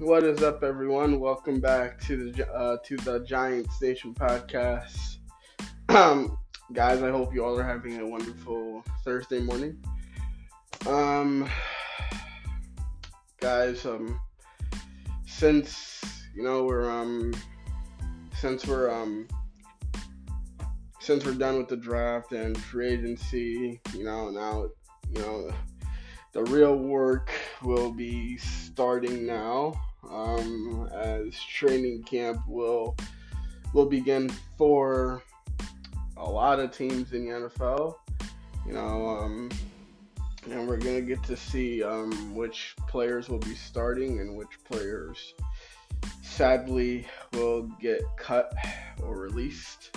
What is up, everyone? Welcome back to the uh, to the Giants Nation podcast. Um, guys, I hope you all are having a wonderful Thursday morning. Um, guys, um, since you know we're um, since we're um, since we're done with the draft and free agency, you know now you know the real work will be starting now um, as training camp will will begin for a lot of teams in the NFL. You know, um, and we're gonna get to see um, which players will be starting and which players sadly will get cut or released.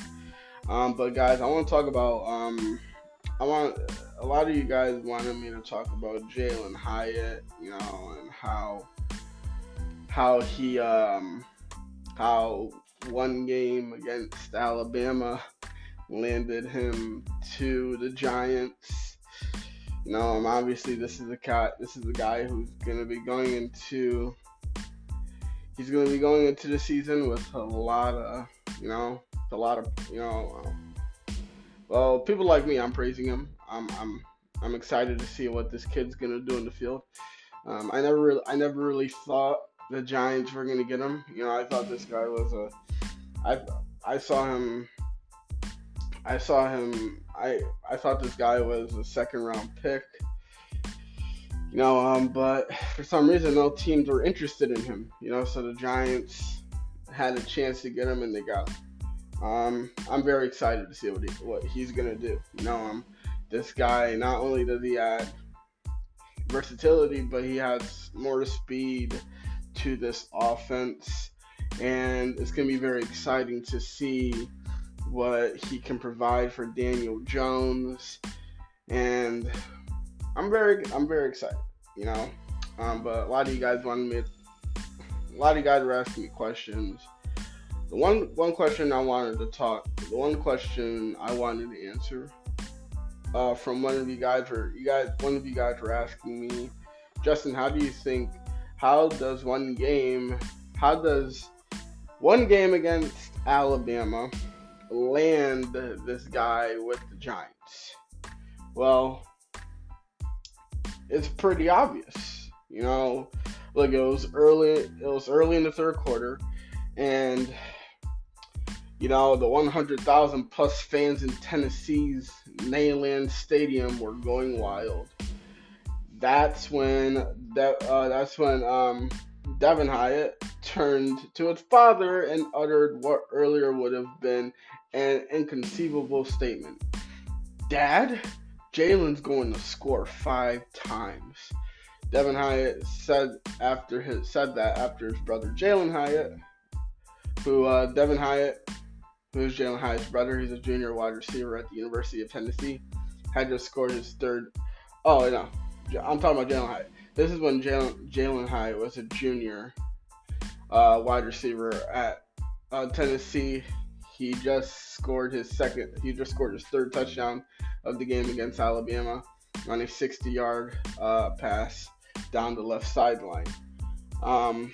Um, but guys, I want to talk about. Um, I want a lot of you guys wanted me to talk about Jalin Hyatt, you know, and how how he um how one game against Alabama landed him to the Giants. You know, um, obviously this is a cat. This is a guy who's going to be going into. He's to be going into the season with a lot of, you know, a lot of, you know. Um, well, people like me, I'm praising him. I'm, I'm, I'm excited to see what this kid's going to do in the field. Um, I never, really, I never really thought the Giants were going to get him. You know, I thought this guy was a. I, I saw him I saw him. I I thought this guy was a second round pick. You know, um, but for some reason, no teams were interested in him. You know, so the Giants had a chance to get him, and they got him. Um, I'm very excited to see what he, what he's gonna do. You know, um, this guy not only does he add versatility, but he has more speed to this offense, and it's gonna be very exciting to see what he can provide for Daniel Jones, and I'm very I'm very excited. You know, um, but a lot of you guys wanted me. A lot of you guys were asking me questions. The one one question I wanted to talk. The one question I wanted to answer uh, from one of you guys were you guys one of you guys were asking me, Justin, how do you think? How does one game? How does one game against Alabama land this guy with the Giants? Well, it's pretty obvious. You know, look, it was early. It was early in the third quarter, and you know the 100,000 plus fans in Tennessee's Neyland Stadium were going wild. That's when that uh, that's when um, Devin Hyatt turned to his father and uttered what earlier would have been an inconceivable statement. Dad, Jalin's going to score five times. Devin Hyatt said after his said that after his brother Jalin Hyatt, who uh, Devin Hyatt, who's Jalin Hyatt's brother, he's a junior wide receiver at the University of Tennessee, had just scored his third. Oh no, I'm talking about Jalin Hyatt. This is when Jalin Hyatt was a junior uh, wide receiver at uh, Tennessee he just scored his second, he just scored his third touchdown of the game against Alabama on a 60 yard uh, pass down the left sideline. Um,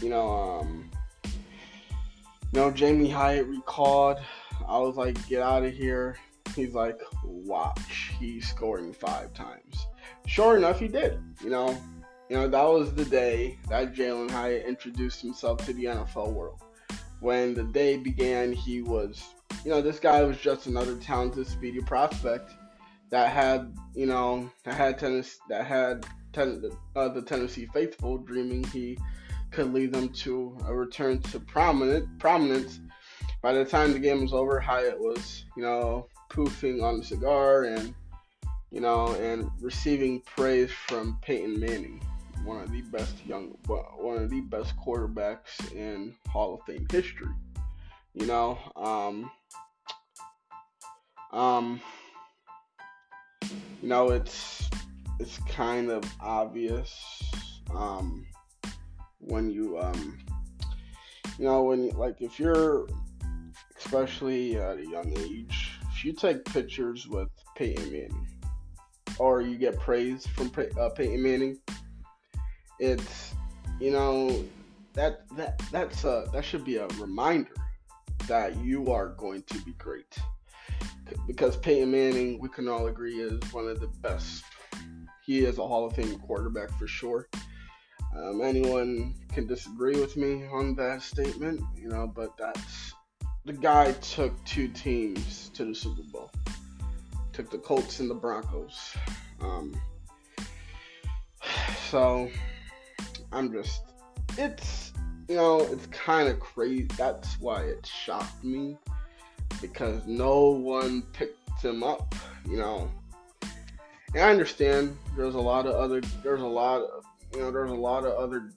you know, um, you know, Jamie Hyatt recalled. I was like, get out of here. He's like, watch, he's scoring five times. Sure enough, he did. You know, you know that was the day that Jalin Hyatt introduced himself to the NFL world when the day began, he was, you know, this guy was just another talented, speedy prospect that had, you know, that had tennis, that had ten, uh, the Tennessee faithful dreaming he could lead them to a return to prominent prominence. By the time the game was over, Hyatt was, you know, poofing on the cigar and, you know, and receiving praise from Peyton Manning one of the best young, one of the best quarterbacks in Hall of Fame history. You know, um, um, you know, it's it's kind of obvious um, when you um, you know when like if you're especially at a young age, you take pictures with Peyton Manning or you get praise from uh, Peyton Manning it's you know, that that that's a that should be a reminder that you are going to be great. Because Peyton Manning, we can all agree, is one of the best. He is a Hall of Fame quarterback for sure. Um, anyone can disagree with me on that statement, you know, but that's the guy took two teams to the Super Bowl. Took the Colts and the Broncos. Um, so I'm just, it's, you know, it's kind of crazy. That's why it shocked me because no one picked him up, you know. And I understand there's a lot of other, there's a lot of, you know, there's a lot of other,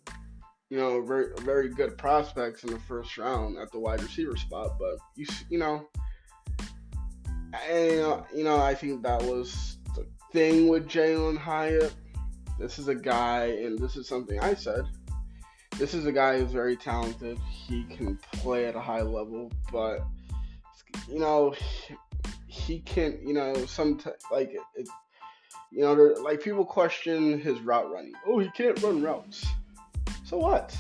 you know, very very good prospects in the first round at the wide receiver spot, but you you know, and you know, I think that was the thing with Jalin Hyatt. This is a guy, and this is something I said. This is a guy who's very talented. He can play at a high level, but you know, he can't. You know, sometimes like it, it you know, like people question his route running. Oh, he can't run routes. So what?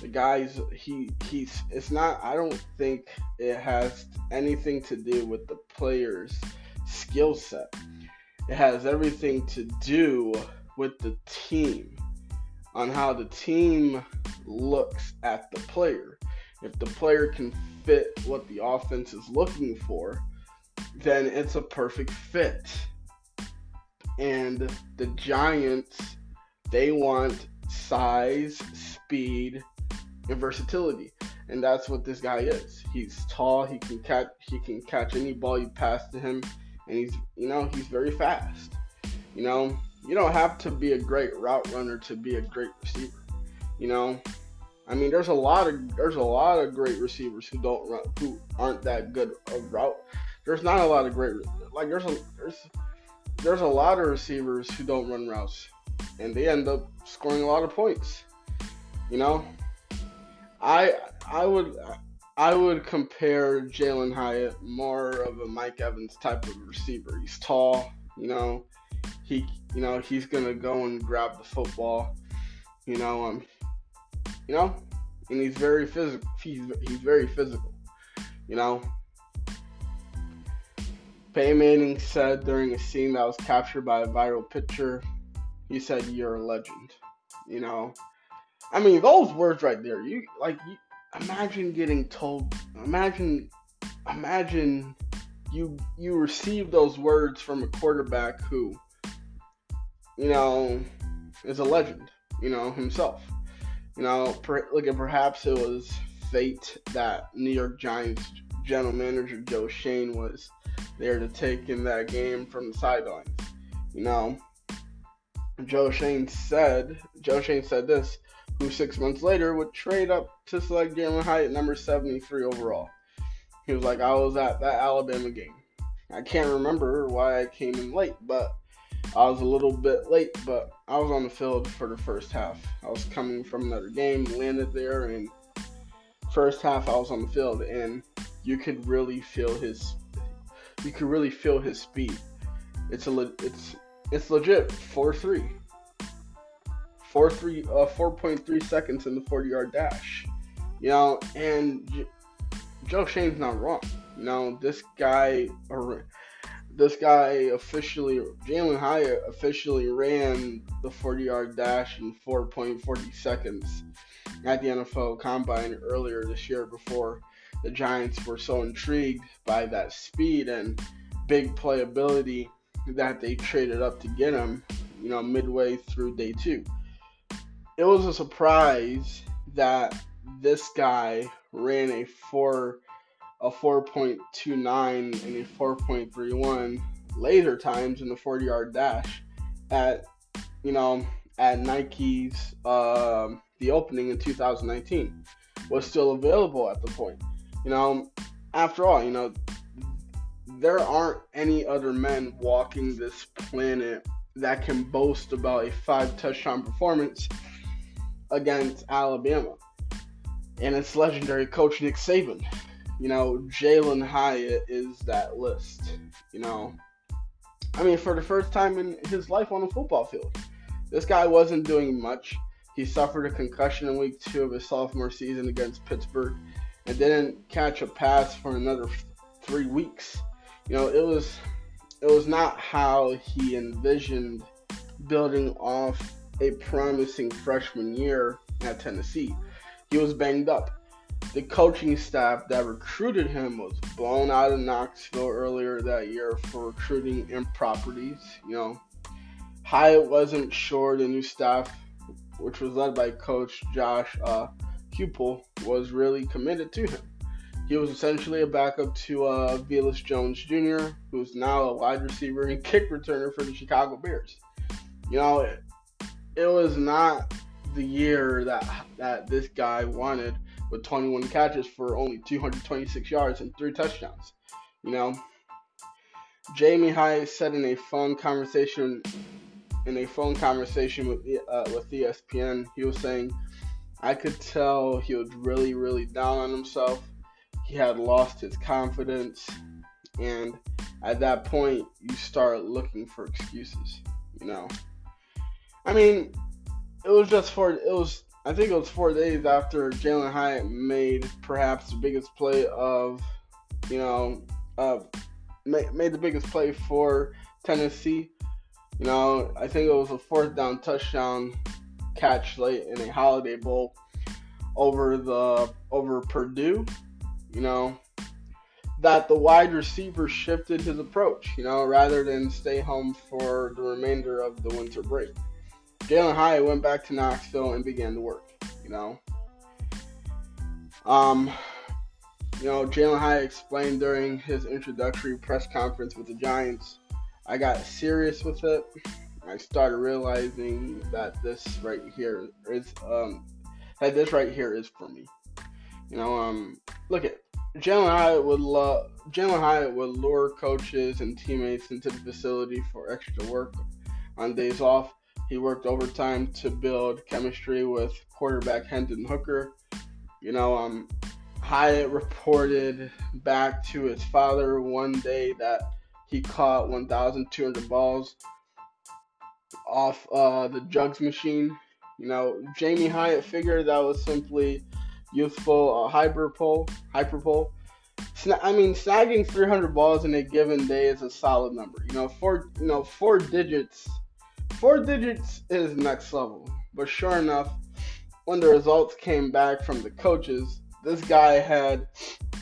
The guys, he he's. It's not. I don't think it has anything to do with the player's skill set. It has everything to do with the team, on how the team looks at the player. If the player can fit what the offense is looking for, then it's a perfect fit and the Giants, they want size, speed, and versatility. And that's what this guy is. He's tall, he can catch he can catch any ball you pass to him, and he's you know, he's very fast. You know, you don't have to be a great route runner to be a great receiver. You know, I mean, there's a lot of there's a lot of great receivers who don't run, who aren't that good of route. There's not a lot of great like there's a there's there's a lot of receivers who don't run routes, and they end up scoring a lot of points. You know, I I would I would compare Jalin Hyatt more of a Mike Evans type of receiver. He's tall, you know. He you know he's gonna go and grab the football. You know um you know, and he's very physical. He's he's very physical. You know, Peyton Manning said during a scene that was captured by a viral picture, he said, "You're a legend." You know, I mean, those words right there. You like, you, imagine getting told. Imagine, imagine you you receive those words from a quarterback who, you know, is a legend. You know himself. You know, per, at perhaps it was fate that New York Giants general manager Joe Schoen was there to take in that game from the sidelines. You know, Joe Schoen said, Joe Schoen said this, who six months later would trade up to select Jalin Hyatt number 73 overall. He was like, I was at that Alabama game. I can't remember why I came in late, but I was a little bit late, but I was on the field for the first half. I was coming from another game, landed there, and first half I was on the field, and you could really feel his you could really feel his speed. It's a it's it's legit four three. Four three uh four point three seconds in the forty yard dash. You know, and J- Joe Schoen's not wrong. You know, this guy or this guy officially Jalin Hyatt officially ran the 40 yard dash in 4.40 seconds at the NFL Combine earlier this year before the Giants were so intrigued by that speed and big playability that they traded up to get him, you know, midway through day two. It was a surprise that this guy ran a four a 4.29 and a 4.31 laser times in the 40 yard dash at you know at Nike's uh, the opening in 2019 was still available at the point. You know, after all, you know, there aren't any other men walking this planet that can boast about a five touchdown performance against Alabama. And it's legendary coach Nick Saban. You know, Jalin Hyatt is that list. You know, I mean, for the first time in his life on a football field, this guy wasn't doing much. He suffered a concussion in week two of his sophomore season against Pittsburgh and didn't catch a pass for another three weeks. You know, it was it was not how he envisioned building off a promising freshman year at Tennessee. He was banged up. The coaching staff that recruited him was blown out of Knoxville earlier that year for recruiting improprieties. You know, Hyatt wasn't sure the new staff, which was led by Coach Josh uh, was really committed to him. He was essentially a backup to uh, Velus Jones Jr., who's now a wide receiver and kick returner for the Chicago Bears. You know, it, it was not the year that that this guy wanted with 21 catches for only 226 yards and three touchdowns. You know, Jamie Hyatt said in a phone conversation in a phone conversation with uh, with ESPN, he was saying, "I could tell he was really, really down on himself he had lost his confidence. And at that point, you start looking for excuses, you know. I mean, it was just for, it was, I think it was four days after Jalin Hyatt made perhaps the biggest play of, you know, uh, made, made the biggest play for Tennessee. You know, I think it was a fourth down touchdown catch late in a Holiday Bowl over the over Purdue you know, that the wide receiver shifted his approach, you know, rather than stay home for the remainder of the winter break. Jalin Hyatt went back to Knoxville and began to work, you know. Um, you know, Jalin Hyatt explained during his introductory press conference with the Giants, I got serious with it. I started realizing that this right here is um that this right here is for me. You know, um look at Jalin Hyatt would love Jalin Hyatt would lure coaches and teammates into the facility for extra work on days off. He worked overtime to build chemistry with quarterback Hendon Hooker. You know, um, Hyatt reported back to his father one day that he caught 1,200 balls off uh, the jugs machine. You know, Jamie Hyatt figured that was simply youthful uh, hyperpole. Hyperpole. Sna- I mean, snagging 300 balls in a given day is a solid number. You know, four. You know, four digits. Four digits is next level. But sure enough, when the results came back from the coaches, this guy had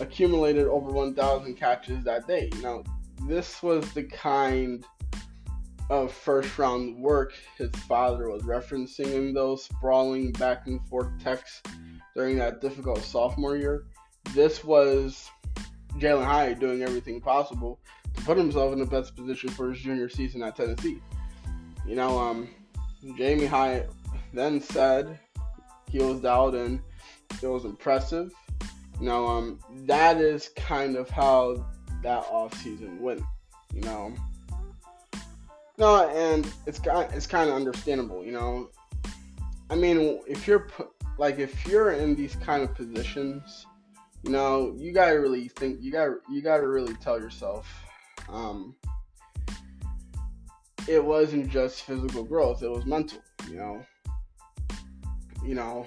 accumulated over 1,000 catches that day. You know, this was the kind of first round work his father was referencing in those sprawling back and forth texts during that difficult sophomore year. This was Jalin Hyatt doing everything possible to put himself in the best position for his junior season at Tennessee. You know, um, Jamie Hyatt then said he was dialed in. It was impressive. You know, um, that is kind of how that offseason went. You know, no, and it's kind it's kind of understandable. You know, I mean, if you're like if you're in these kind of positions, you know, you gotta really think. You gotta you gotta really tell yourself. Um, it wasn't just physical growth; it was mental. You know, you know,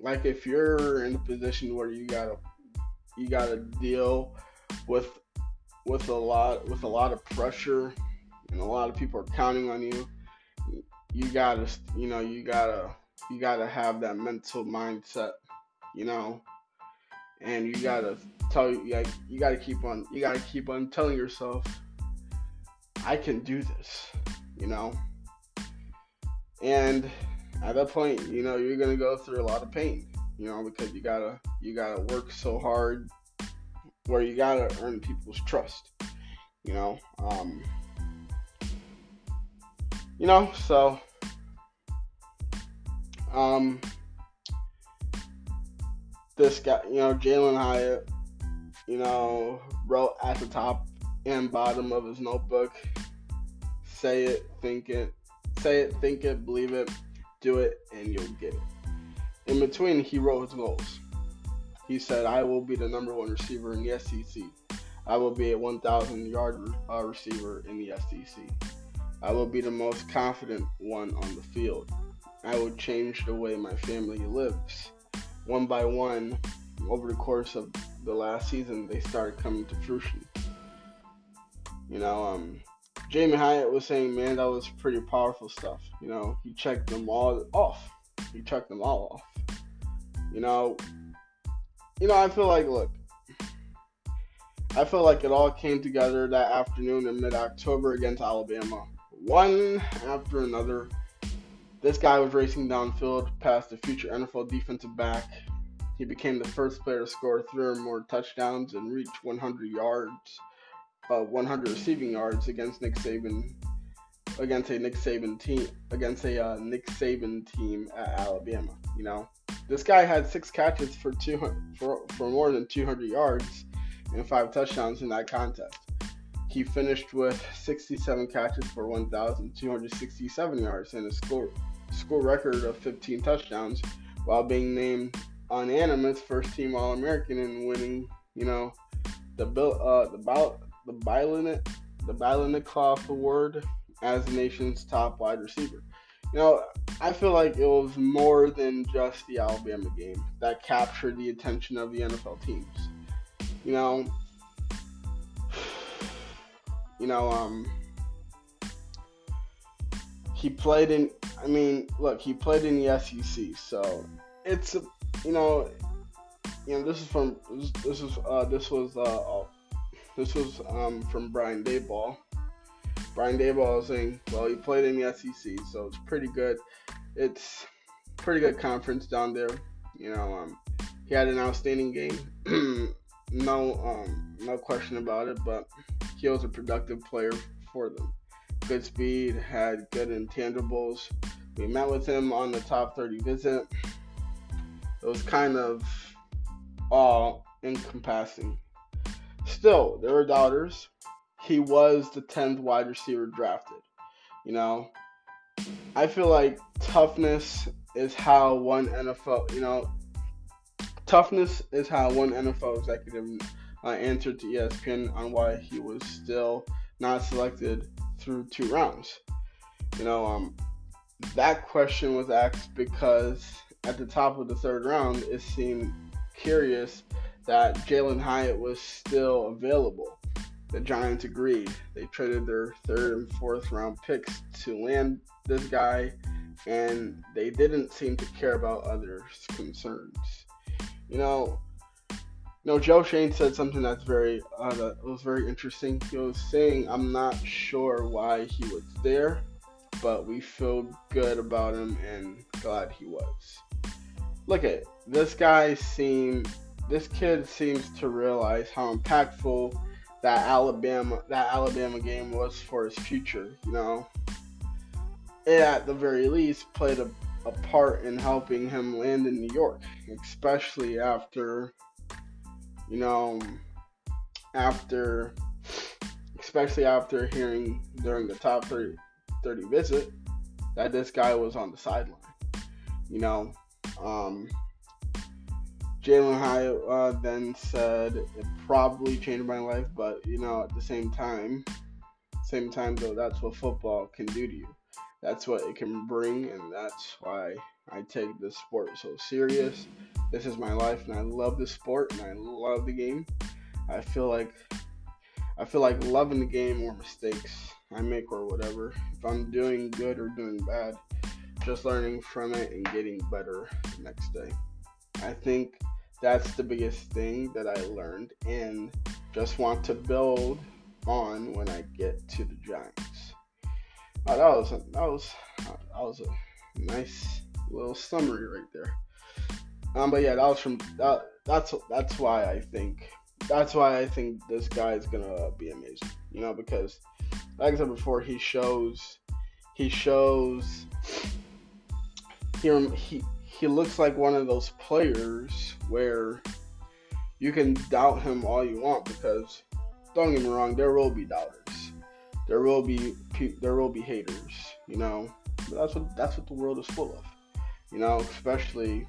like if you're in a position where you gotta you gotta deal with with a lot with a lot of pressure and a lot of people are counting on you you gotta you know you gotta you gotta have that mental mindset, you know, and you gotta tell you like you gotta keep on you gotta keep on telling yourself, I can do this, you know. And at that point, you know, you're gonna go through a lot of pain, you know, because you gotta you gotta work so hard where you gotta earn people's trust, you know. Um, you know, so um, this guy, you know, Jalin Hyatt, you know, wrote at the top and bottom of his notebook, say it, think it, say it, think it, believe it, do it, and you'll get it. In between, he wrote his goals. He said, I will be the number one receiver in the SEC. I will be a 1,000 yard uh, receiver in the SEC. I will be the most confident one on the field. I would change the way my family lives. One by one, over the course of the last season, they started coming to fruition. You know, um, Jamie Hyatt was saying, man, that was pretty powerful stuff. You know, he checked them all off. He checked them all off. You know, you know, I feel like, look, I feel like it all came together that afternoon in mid-October against Alabama. One after another, this guy was racing downfield past the future NFL defensive back. He became the first player to score three or more touchdowns and reach 100 yards uh, 100 receiving yards against Nick Saban against a Nick Saban team against a uh, Nick Saban team at Alabama. You know, this guy had six catches for two for, for more than 200 yards and five touchdowns in that contest. He finished with 67 catches for 1,267 yards and a school school record of 15 touchdowns, while being named unanimous first team All American and winning, you know, the bill uh the ballot the Bielenic the Biletnikoff Award as the nation's top wide receiver. You know, I feel like it was more than just the Alabama game that captured the attention of the NFL teams. You know, you know, um, he played in. I mean, look, he played in the SEC, so it's a, you know, you know, this is from this, is uh, this was uh, this was um, from Brian Daboll. Brian Daboll was saying, well, he played in the SEC, so it's pretty good. It's pretty good conference down there. You know, um, he had an outstanding game. no, um, no question about it. But he was a productive player for them. Good speed, had good intangibles. We met with him on the top 30 visit. It was kind of all encompassing still, there were doubters. He was the 10th wide receiver drafted. You know, I feel like toughness is how one NFL, you know, toughness is how one NFL executive uh, answered to ESPN on why he was still not selected through two rounds. You know, um, that question was asked because at the top of the third round, it seemed curious that Jalin Hyatt was still available. The Giants agreed. They traded their third and fourth round picks to land this guy, and they didn't seem to care about others' concerns. You know, know, Joe Schoen said something that's very uh, that was very interesting. He was saying, "I'm not sure why he was there, but we feel good about him and glad he was." Look at this guy seemed this kid seems to realize how impactful that Alabama that Alabama game was for his future. You know, it at the very least played a, a part in helping him land in New York, especially after you know after especially after hearing during the top 30, 30 visit that this guy was on the sideline. You know, um, Jalin Hyatt uh, then said it probably changed my life, but you know, at the same time, same time though, that's what football can do to you. That's what it can bring, and that's why I take this sport so serious. This is my life, and I love the sport, and I love the game. I feel like I feel like loving the game or mistakes I make or whatever. If I'm doing good or doing bad, just learning from it and getting better next day. I think that's the biggest thing that I learned and just want to build on when I get to the Giants. Uh, that was a, that was that was a nice little summary right there. Um, but yeah, that was from that. That's that's why I think that's why I think this guy is gonna be amazing. You know, because like I said before, he shows he shows he he he looks like one of those players where you can doubt him all you want because don't get me wrong, there will be doubters. There will be there will be haters, you know. But that's what that's what the world is full of. You know, especially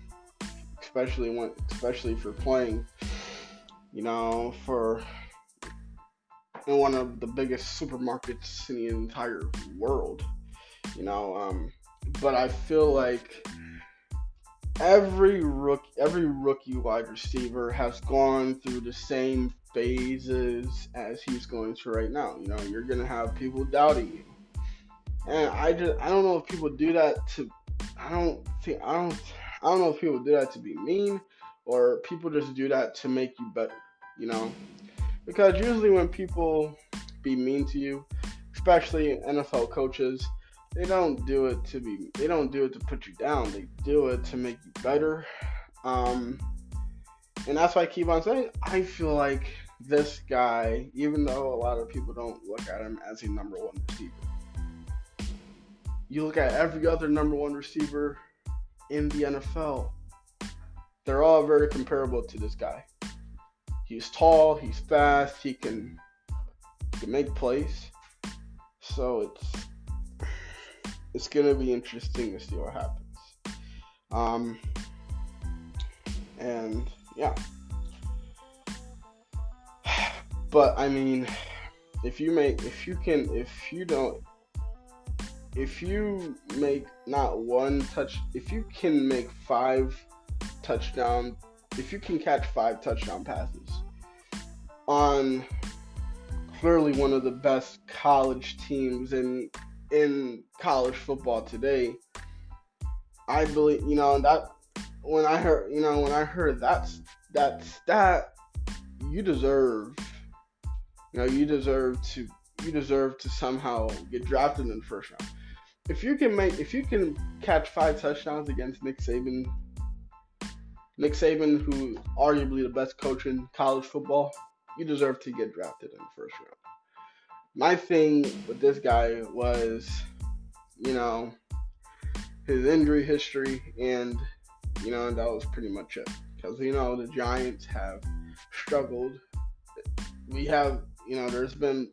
especially when especially for playing, you know, for in one of the biggest supermarkets in the entire world. You know, um, but I feel like every rookie every rookie wide receiver has gone through the same phases as he's going through right now. You know, you're gonna have people doubting you. And I just I don't know if people do that to I don't think I don't I don't know if people do that to be mean or people just do that to make you better, you know? Because usually when people be mean to you, especially NFL coaches, they don't do it to be they don't do it to put you down. They do it to make you better. Um, and that's why I keep on saying I feel like this guy, even though a lot of people don't look at him as a number one receiver, you look at every other number one receiver in the NFL, they're all very comparable to this guy. He's tall, he's fast, he can, he can make plays. So it's it's gonna be interesting to see what happens. Um, and yeah, but I mean, if you make, if you can, if you don't, if you make not one touch, if you can make five touchdown, if you can catch five touchdown passes on clearly one of the best college teams in in college football today, I believe you know that when I heard you know when I heard that that stat, you deserve you know you deserve to you deserve to somehow get drafted in the first round. If you can make if you can catch five touchdowns against Nick Saban, Nick Saban, who arguably the best coach in college football, you deserve to get drafted in the first round my thing with this guy was, you know, his injury history, and you know, that was pretty much it. Because you know, the Giants have struggled. We have, you know, there's been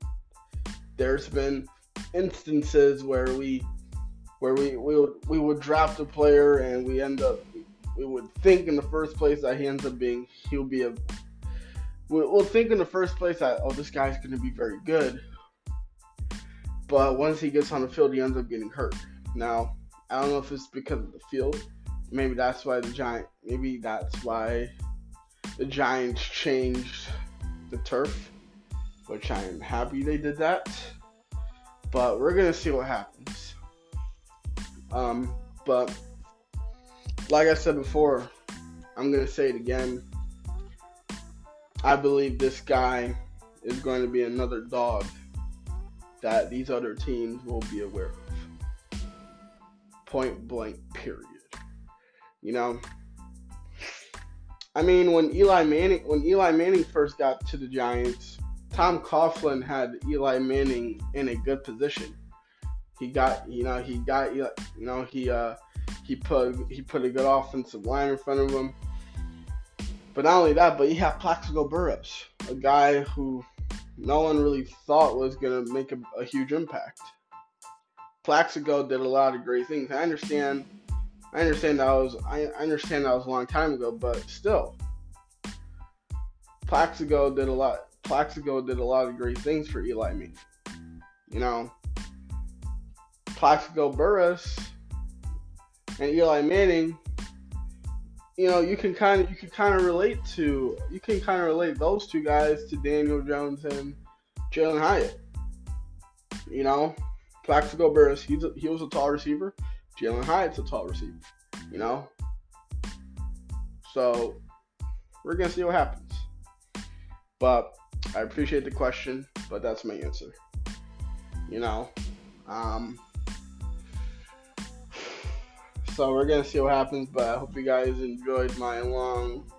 there's been instances where we where we we would we would draft a player and we end up we would think in the first place that he ends up being he'll be a we'll think in the first place that oh this guy's going to be very good but once he gets on the field, he ends up getting hurt. Now, I don't know if it's because of the field. Maybe that's why the Giant. Maybe that's why the Giants changed the turf, which I am happy they did that. But we're gonna see what happens. Um, but like I said before, I'm gonna say it again. I believe this guy is going to be another dog that these other teams will be aware of. Point blank, period. You know, I mean, when Eli Manning when Eli Manning first got to the Giants, Tom Coughlin had Eli Manning in a good position. He got, you know, he got, you know, he uh, he put he put a good offensive line in front of him. But not only that, but he had Plaxico Burress, a guy who no one really thought was to make a, a, huge impact. Plaxico did a lot of great things. I understand. I understand that was I, understand that was a long time ago, but still, Plaxico did a lot. Plaxico did a lot of great things for Eli Manning. You know, Plaxico Burress and Eli Manning you know, you can kind of you can kind of relate to you can kind of relate those two guys to Daniel Jones and Jalin Hyatt. You know, Plaxico Burress, he's a, he was a tall receiver. Jalin Hyatt's a tall receiver. You know, so we're gonna see what happens. But I appreciate the question, but that's my answer. You know, um, so we're gonna see what happens. But I hope you guys enjoyed my long,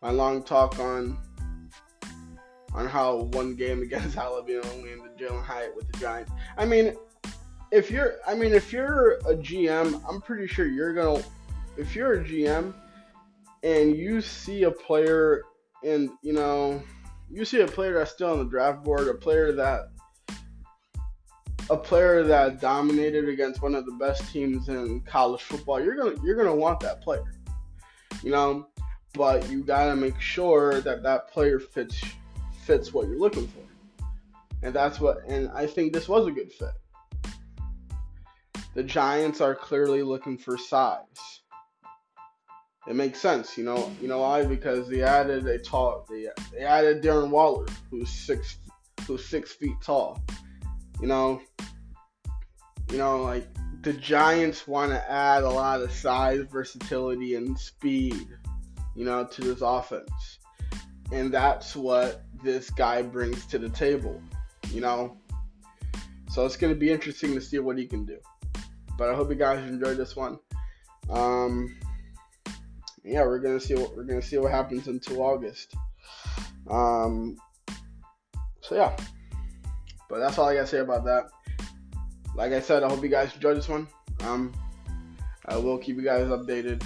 my long talk on on how one game against Alabama landed Jalin Hyatt with the Giants. I mean, if you're, I mean, if you're a GM, I'm pretty sure you're gonna. If you're a GM and you see a player and you know you see a player that's still on the draft board, a player that a player that dominated against one of the best teams in college football, you're gonna you're gonna want that player, you know. But you gotta make sure that that player fits fits what you're looking for, and that's what. And I think this was a good fit. the Giants are clearly looking for size. It makes sense, you know. You know why? Because they added a tall. They, they added Darren Waller, who's six, who's six feet tall. You know. You know, like the Giants want to add a lot of size, versatility, and speed. You know, to this offense, and that's what this guy brings to the table. You know. So it's going to be interesting to see what he can do. But I hope you guys enjoyed this one. Um, yeah, we're gonna see what we're gonna see what happens until August. Um, so yeah, but that's all I gotta say about that. Like I said, I hope you guys enjoyed this one. Um, I will keep you guys updated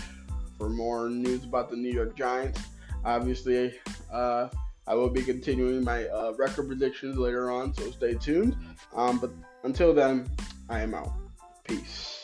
for more news about the New York Giants. Obviously, uh, I will be continuing my uh, record predictions later on, so stay tuned. Um, but until then, I am out. Peace.